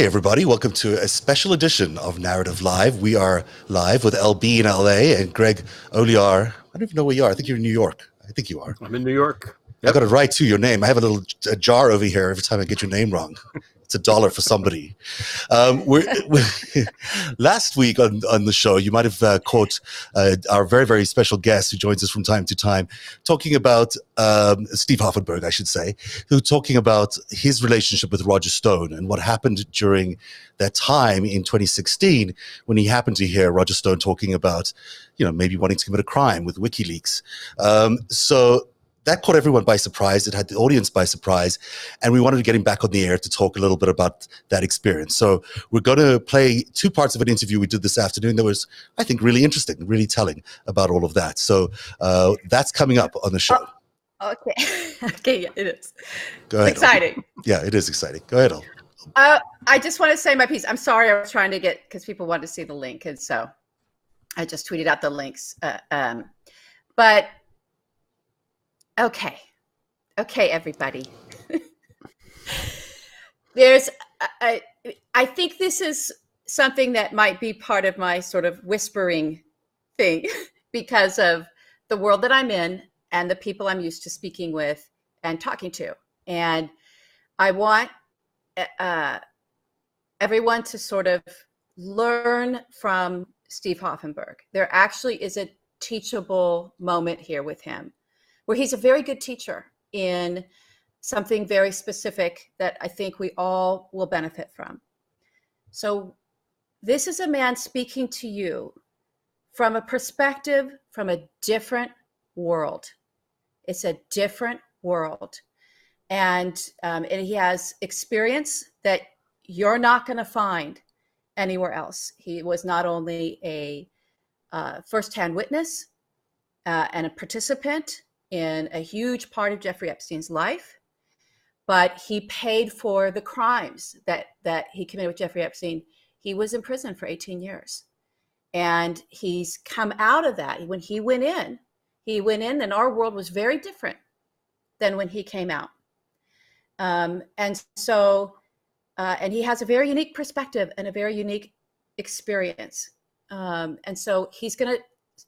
Hey, everybody, welcome to a special edition of Narrative Live. We are live with LB in LA and Greg Olear. I don't even know where you are. I think you're in New York. I think you are. I'm in New York. I got it right to your name. I have a little a jar over here every time I get your name wrong. It's a dollar for somebody. Um, we're, we're last week on, on the show, you might have uh, caught uh, our very, very special guest who joins us from time to time talking about um, Steve Hoffenberg, I should say, who talking about his relationship with Roger Stone and what happened during that time in 2016 when he happened to hear Roger Stone talking about, you know, maybe wanting to commit a crime with WikiLeaks. Um, so that caught everyone by surprise. It had the audience by surprise. And we wanted to get him back on the air to talk a little bit about that experience. So we're going to play two parts of an interview we did this afternoon that was, I think, really interesting, really telling about all of that. So uh, that's coming up on the show. Oh, okay. okay, yeah, it is. Go ahead. It's exciting. Yeah, it is exciting. Go ahead. Al. Uh, I just want to say my piece. I'm sorry, I was trying to get because people wanted to see the link, and so I just tweeted out the links. Uh, um, but Okay. Okay, everybody. There's, I, I think this is something that might be part of my sort of whispering thing because of the world that I'm in and the people I'm used to speaking with and talking to. And I want uh, everyone to sort of learn from Steve Hoffenberg. There actually is a teachable moment here with him where he's a very good teacher in something very specific that I think we all will benefit from. So, this is a man speaking to you from a perspective from a different world. It's a different world. And, um, and he has experience that you're not going to find anywhere else. He was not only a uh, firsthand witness uh, and a participant, in a huge part of Jeffrey Epstein's life, but he paid for the crimes that that he committed with Jeffrey Epstein. He was in prison for 18 years. And he's come out of that. When he went in, he went in and our world was very different than when he came out. Um, and so, uh, and he has a very unique perspective and a very unique experience. Um, and so he's going to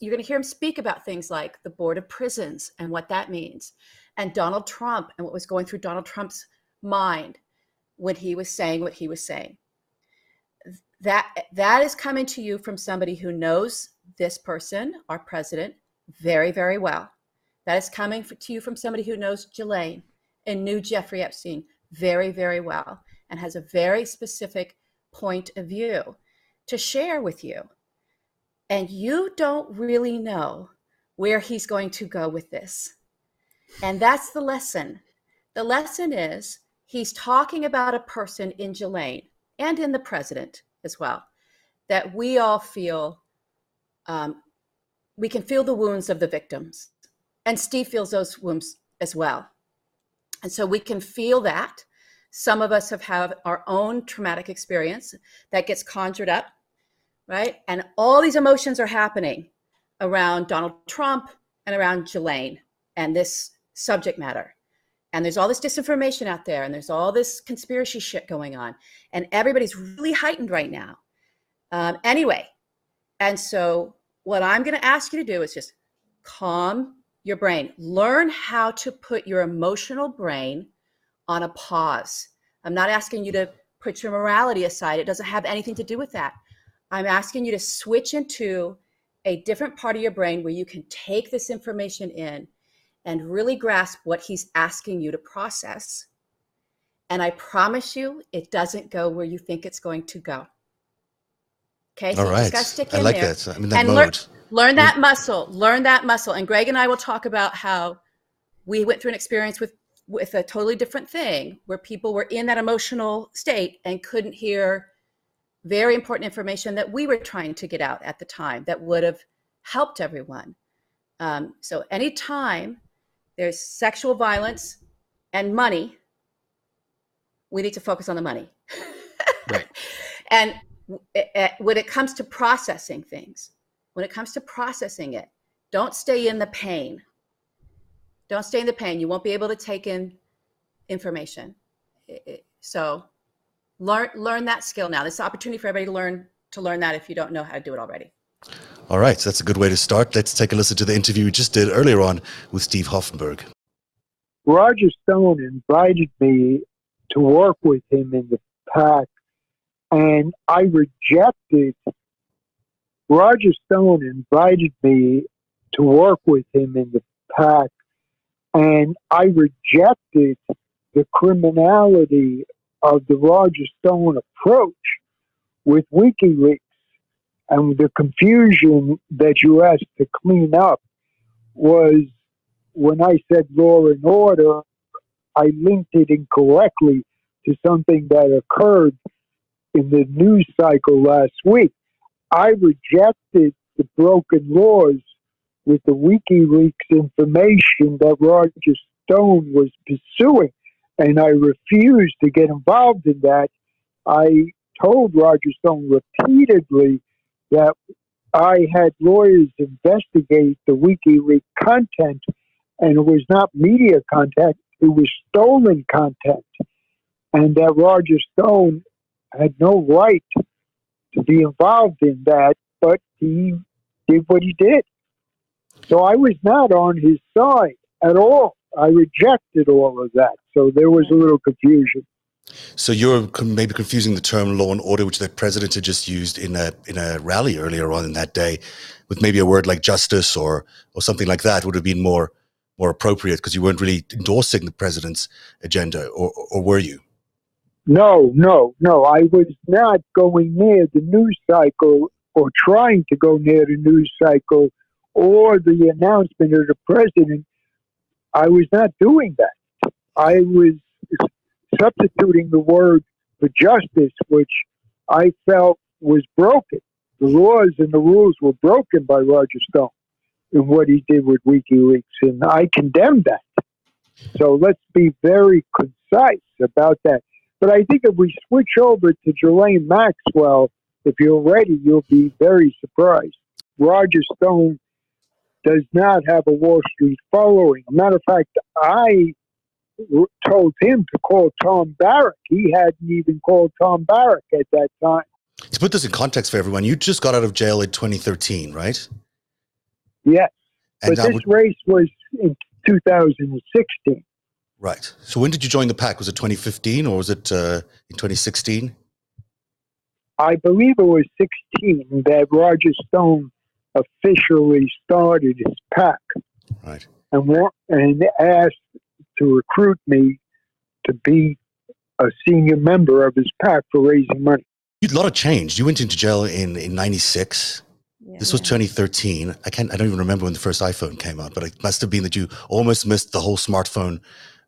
you're going to hear him speak about things like the board of prisons and what that means and donald trump and what was going through donald trump's mind when he was saying what he was saying. That that is coming to you from somebody who knows this person our president very very well. That is coming to you from somebody who knows Ghislaine and knew Jeffrey Epstein very, very well and has a very specific point of view to share with you and you don't really know where he's going to go with this. And that's the lesson. The lesson is he's talking about a person in Ghislaine and in the president as well that we all feel um, we can feel the wounds of the victims. And Steve feels those wounds as well. And so we can feel that. Some of us have had our own traumatic experience that gets conjured up right? And all these emotions are happening around Donald Trump and around Ghislaine and this subject matter. And there's all this disinformation out there, and there's all this conspiracy shit going on, and everybody's really heightened right now. Um, anyway, and so what I'm going to ask you to do is just calm your brain. Learn how to put your emotional brain on a pause. I'm not asking you to put your morality aside. It doesn't have anything to do with that. I'm asking you to switch into a different part of your brain where you can take this information in and really grasp what he's asking you to process. And I promise you, it doesn't go where you think it's going to go. Okay, so All right. I like there. that. I'm in that and mode. learn, learn that muscle. Learn that muscle. And Greg and I will talk about how we went through an experience with with a totally different thing where people were in that emotional state and couldn't hear very important information that we were trying to get out at the time that would have helped everyone. Um, so anytime there's sexual violence and money, we need to focus on the money. Right. and when it comes to processing things, when it comes to processing it, don't stay in the pain. Don't stay in the pain. You won't be able to take in information. So learn learn that skill now. This is an opportunity for everybody to learn to learn that if you don't know how to do it already. All right, so that's a good way to start. Let's take a listen to the interview we just did earlier on with Steve Hoffenberg. Roger Stone invited me to work with him in the PAC, and I rejected. Roger Stone invited me to work with him in the PAC, and I rejected the criminality of the Roger Stone approach with WikiLeaks and the confusion that you asked to clean up was when I said law and order, I linked it incorrectly to something that occurred in the news cycle last week. I rejected the broken laws with the WikiLeaks information that Roger Stone was pursuing, and I refused to get involved in that. I told Roger Stone repeatedly that I had lawyers investigate the WikiLeaks content, and it was not media content, it was stolen content, and that Roger Stone had no right to be involved in that, but he did what he did. So I was not on his side at all. I rejected all of that. So there was a little confusion. So you're maybe confusing the term law and order, which the president had just used in a in a rally earlier on in that day, with maybe a word like justice or or something like that would have been more more appropriate because you weren't really endorsing the president's agenda, or or were you? No, no, no. I was not going near the news cycle or trying to go near the news cycle or the announcement of the president. I was not doing that. I was substituting the word for justice, which I felt was broken. The laws and the rules were broken by Roger Stone in what he did with WikiLeaks, and I condemn that. So let's be very concise about that. But I think if we switch over to Ghislaine Maxwell, if you're ready, you'll be very surprised. Roger Stone does not have a Wall Street following. A matter of fact, I told him to call Tom Barrack. He hadn't even called Tom Barrack at that time. To put this in context for everyone, you just got out of jail in 2013, right? Yes. And but this would... race was in 2016. Right. So when did you join the PAC? Was it 2015 or was it uh, in 2016? I believe it was 16 that Roger Stone officially started his PAC Right. And, and asked to recruit me to be a senior member of his PAC for raising money. A lot of change. You went into jail in in '96. Yeah, this was 2013. I can't. I don't even remember when the first iPhone came out, but it must have been that you almost missed the whole smartphone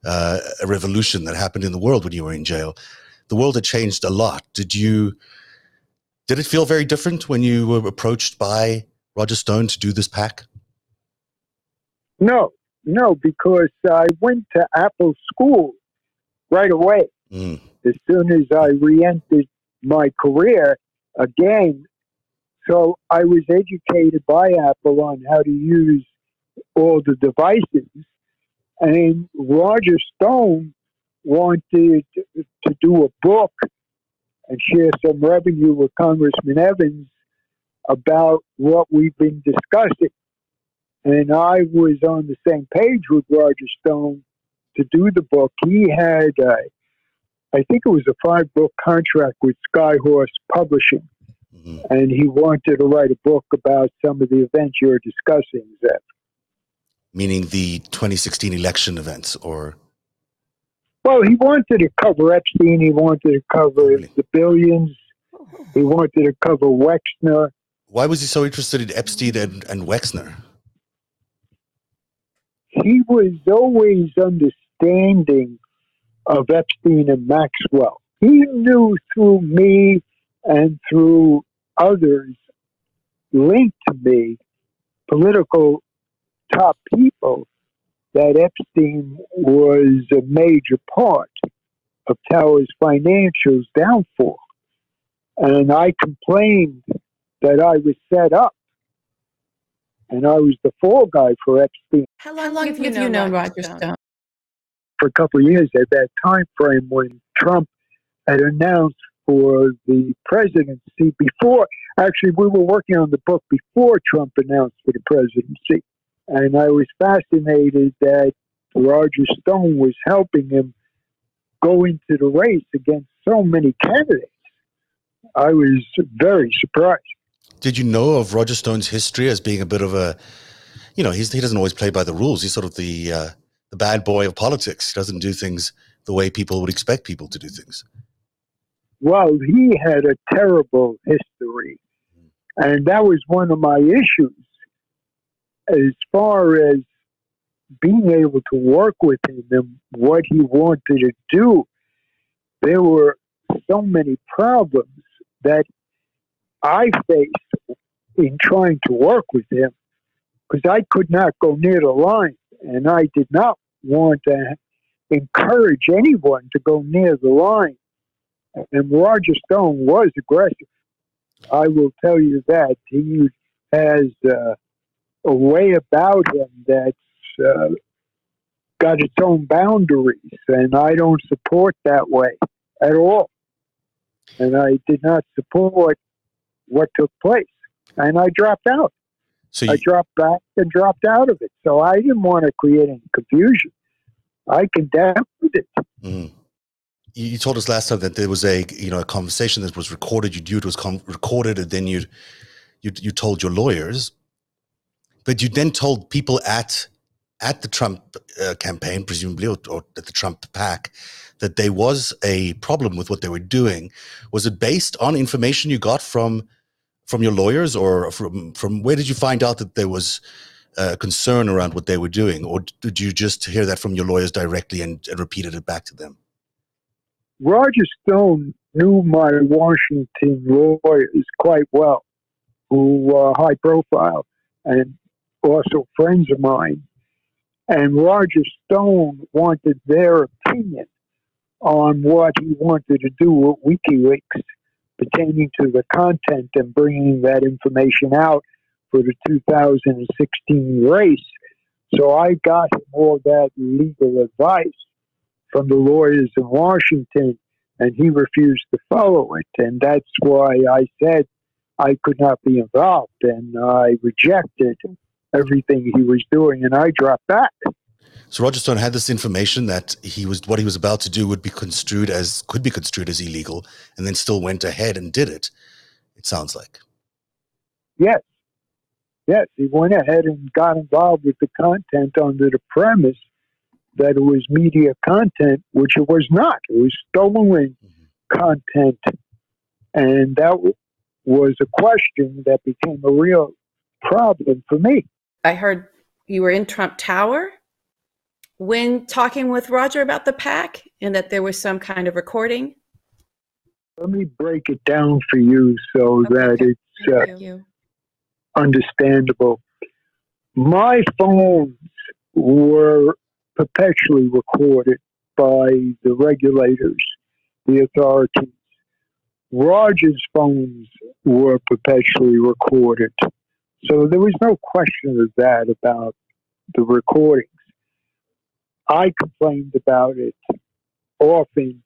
uh, revolution that happened in the world when you were in jail. The world had changed a lot. Did you? Did it feel very different when you were approached by Roger Stone to do this PAC? No, no, because I went to Apple School right away. Mm. As soon as I re entered my career again. So I was educated by Apple on how to use all the devices. And Roger Stone wanted to do a book and share some revenue with Congressman Evans about what we've been discussing. And I was on the same page with Roger Stone to do the book. He had, uh, I think it was a five book contract with Skyhorse Publishing. Mm-hmm. And he wanted to write a book about some of the events you're discussing, Zev. Meaning the 2016 election events, or? Well, he wanted to cover Epstein. He wanted to cover really? the billions. He wanted to cover Wexner. Why was he so interested in Epstein and, and Wexner? he was always understanding of Epstein and Maxwell. He knew through me and through others linked to me, political top people, that Epstein was a major part of Tower's financials downfall. And I complained that I was set up and I was the fall guy for Epstein. How long, How long have you, known, known Roger Stone? Stone? For a couple of years at that time frame when Trump had announced for the presidency before, actually, we were working on the book before Trump announced for the presidency. And I was fascinated that Roger Stone was helping him go into the race against so many candidates. I was very surprised. Did you know of Roger Stone's history as being a bit of a, you know, he's, he doesn't always play by the rules. He's sort of the uh, the bad boy of politics. He doesn't do things the way people would expect people to do things. Well, he had a terrible history, and that was one of my issues. As far as being able to work with him and what he wanted to do, there were so many problems that I faced in trying to work with him because I could not go near the line and I did not want to encourage anyone to go near the line. And Roger Stone was aggressive. I will tell you that. He has uh, a way about him that's uh, got its own boundaries, and I don't support that way at all. And I did not support what took place, and I dropped out. So you, I dropped back and dropped out of it. So I didn't want to create any confusion. I condemned it. Mm. You told us last time that there was a you know a conversation that was recorded. You knew it was com- recorded, and then you you you told your lawyers, but you then told people at at the Trump uh, campaign, presumably, or, or, at the Trump PAC, that there was a problem with what they were doing. Was it based on information you got from from your lawyers, or from from where did you find out that there was uh, concern around what they were doing, or did you just hear that from your lawyers directly and, and repeated it back to them? Roger Stone knew my Washington lawyers quite well, who were high profile and also friends of mine. And Roger Stone wanted their opinion on what he wanted to do with WikiLeaks pertaining to the content and bringing that information out for the 2016 race. So I got all that legal advice from the lawyers in Washington, and he refused to follow it. And that's why I said I could not be involved, and I rejected everything he was doing, and I dropped back. So Roger Stone had this information that he was what he was about to do would be construed as could be construed as illegal, and then still went ahead and did it. It sounds like. Yes, yes, he went ahead and got involved with the content under the premise that it was media content, which it was not. It was stolen mm-hmm. content, and that was a question that became a real problem for me. I heard you were in Trump Tower when talking with Roger about the PAC and that there was some kind of recording? Let me break it down for you so okay. that it's uh, understandable. My phones were perpetually recorded by the regulators, the authorities. Roger's phones were perpetually recorded. So there was no question of that about the recordings. I complained about it often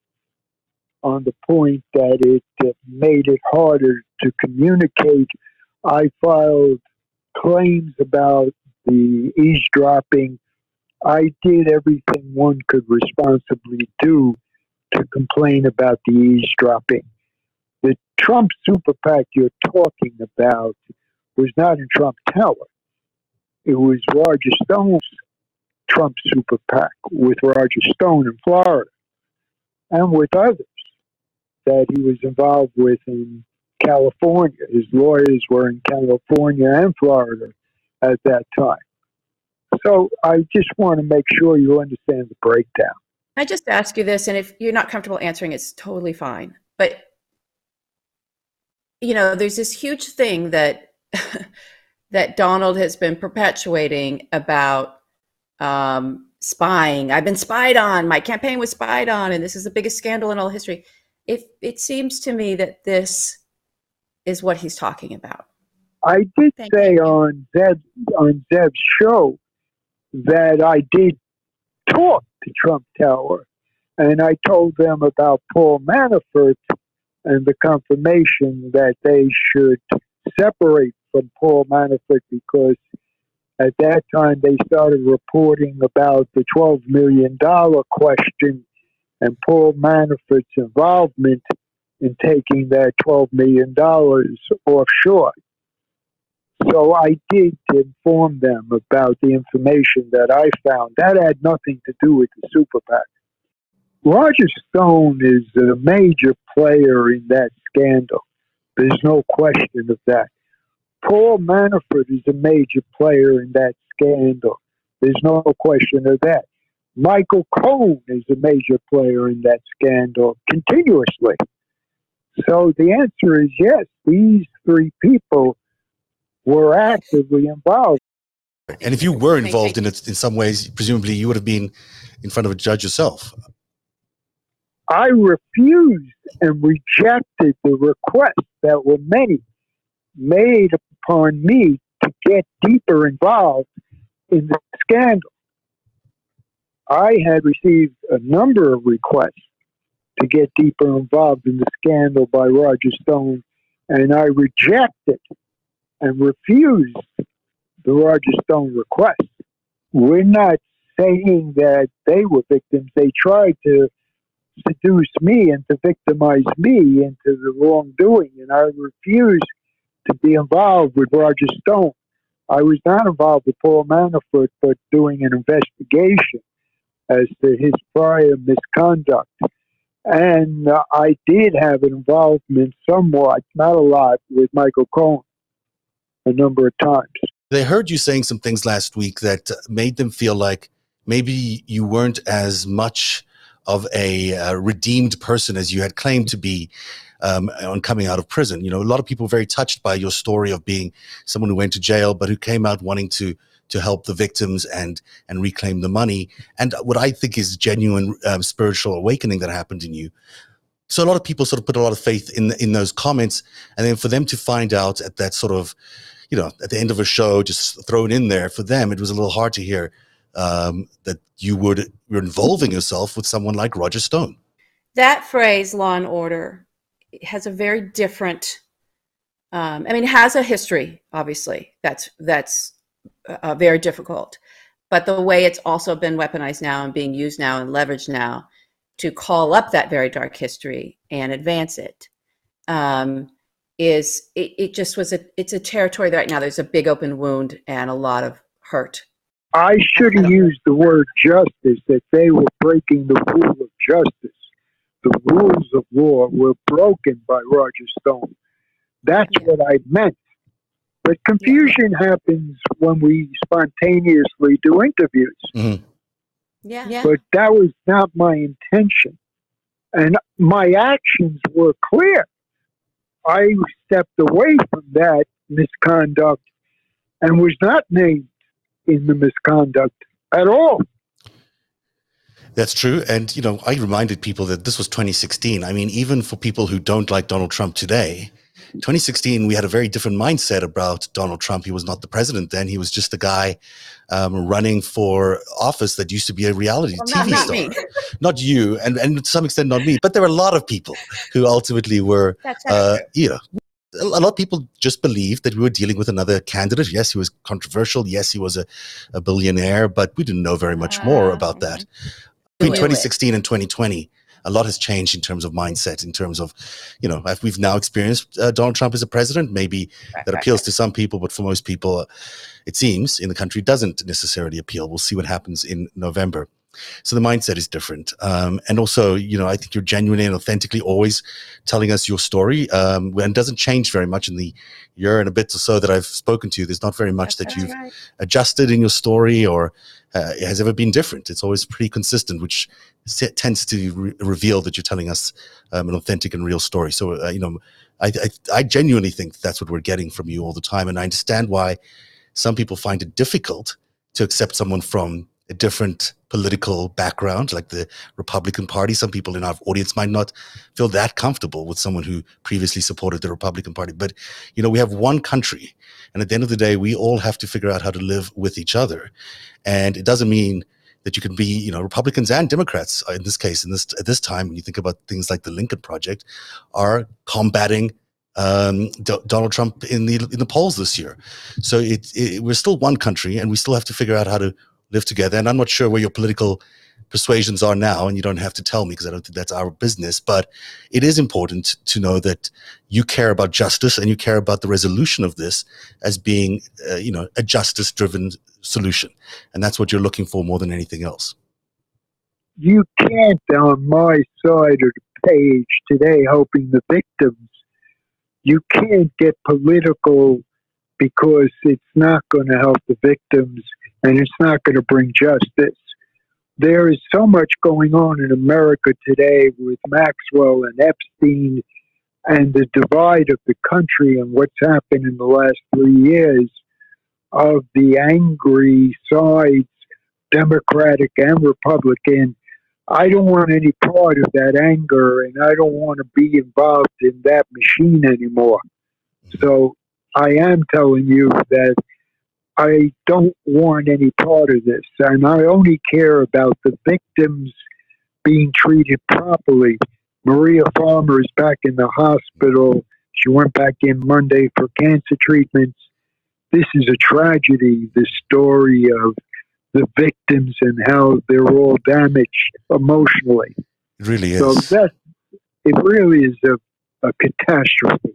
on the point that it uh, made it harder to communicate. I filed claims about the eavesdropping. I did everything one could responsibly do to complain about the eavesdropping. The Trump super PAC you're talking about was not in Trump Tower. It was Roger Stone's Trump super PAC with Roger Stone in Florida and with others that he was involved with in California. His lawyers were in California and Florida at that time. So I just want to make sure you understand the breakdown. I just ask you this, and if you're not comfortable answering, it's totally fine. But you know, there's this huge thing that that Donald has been perpetuating about um, spying. I've been spied on. My campaign was spied on, and this is the biggest scandal in all history. If it seems to me that this is what he's talking about. I did Thank say you. on Zev on Zev's show that I did talk to Trump Tower, and I told them about Paul Manafort and the confirmation that they should separate from Paul Manafort because at that time they started reporting about the $12 million question and Paul Manafort's involvement in taking that $12 million offshore. So I did inform them about the information that I found. That had nothing to do with the super PAC. Roger Stone is a major player in that scandal. There's no question of that. Paul Manafort is a major player in that scandal. There's no question of that. Michael Cohen is a major player in that scandal continuously. So the answer is yes, these three people were actively involved. And if you were involved in it in some ways, presumably you would have been in front of a judge yourself. I refused and rejected the requests that were many made upon me to get deeper involved in the scandal. I had received a number of requests to get deeper involved in the scandal by Roger Stone, and I rejected and refused the Roger Stone request. We're not saying that they were victims. They tried to seduce me and to victimize me into the wrongdoing, and I refused to be involved with Roger Stone. I was not involved with Paul Manafort, but doing an investigation as to his prior misconduct. And uh, I did have an involvement somewhat, not a lot, with Michael Cohen a number of times. They heard you saying some things last week that made them feel like maybe you weren't as much of a uh, redeemed person as you had claimed to be um, on coming out of prison. You know, a lot of people very touched by your story of being someone who went to jail, but who came out wanting to to help the victims and and reclaim the money. And what I think is genuine um, spiritual awakening that happened in you. So a lot of people sort of put a lot of faith in in those comments, and then for them to find out at that sort of you know, at the end of a show, just thrown in there. For them, it was a little hard to hear um, that you would you're involving yourself with someone like Roger Stone. that phrase law and order has a very different um, i mean it has a history obviously that's that's uh, very difficult but the way it's also been weaponized now and being used now and leveraged now to call up that very dark history and advance it um, is it, it just was a it's a territory that right now there's a big open wound and a lot of hurt I should have used the word justice, that they were breaking the rule of justice. The rules of law were broken by Roger Stone. That's what I meant. But confusion happens when we spontaneously do interviews. Mm-hmm. yeah yeah But that was not my intention. And my actions were clear. I stepped away from that misconduct and was not named in the misconduct at all. That's true. And, you know, I reminded people that this was 2016. I mean, even for people who don't like Donald Trump today, 2016, we had a very different mindset about Donald Trump. He was not the president then. He was just a guy um, running for office that used to be a reality Well, TV not, not star. me Not you, and, and to some extent not me, but there were a lot of people who ultimately were, uh, you know, a lot of people just believed that we were dealing with another candidate. Yes, he was controversial. Yes, he was a, a billionaire, but we didn't know very much more about that Knew between it. 2016 and 2020 a lot has changed in terms of mindset in terms of you know if we've now experienced uh, donald trump as a president maybe Right, that right, appeals right. to some people but for most people it seems in the country doesn't necessarily appeal we'll see what happens in november So the mindset is different. Um, and also, you know, I think you're genuinely and authentically always telling us your story. Um, and it doesn't change very much in the year and a bit or so that I've spoken to you. There's not very much That's that you've right. adjusted in your story or uh, it has ever been different. It's always pretty consistent, which tends to re- reveal that you're telling us um, an authentic and real story. So, uh, you know, I, I, I genuinely think that's what we're getting from you all the time. And I understand why some people find it difficult to accept someone from a different political background, like the Republican Party. Some people in our audience might not feel that comfortable with someone who previously supported the Republican Party. But, you know, we have one country. And at the end of the day, we all have to figure out how to live with each other. And it doesn't mean that you can be, you know, Republicans and Democrats uh, in this case, in this at this time, when you think about things like the Lincoln Project, are combating um, D- Donald Trump in the in the polls this year. So it, it, we're still one country, and we still have to figure out how to live together. And I'm not sure where your political persuasions are now, and you don't have to tell me because I don't think that's our business. But it is important to know that you care about justice and you care about the resolution of this as being, uh, you know, a justice-driven solution, and that's what you're looking for more than anything else. You can't, on my side of the page today, helping the victims, you can't get political because it's not going to help the victims and it's not going to bring justice. There is so much going on in America today with Maxwell and Epstein and the divide of the country and what's happened in the last three years of the angry sides, Democratic and Republican. I don't want any part of that anger and I don't want to be involved in that machine anymore. Mm-hmm. So I am telling you that I don't want any part of this, and I only care about the victims being treated properly. Maria Farmer is back in the hospital. She went back in Monday for cancer treatments. This is a tragedy, the story of the victims and how they're all damaged emotionally. It really is. So that it really is a, a catastrophe.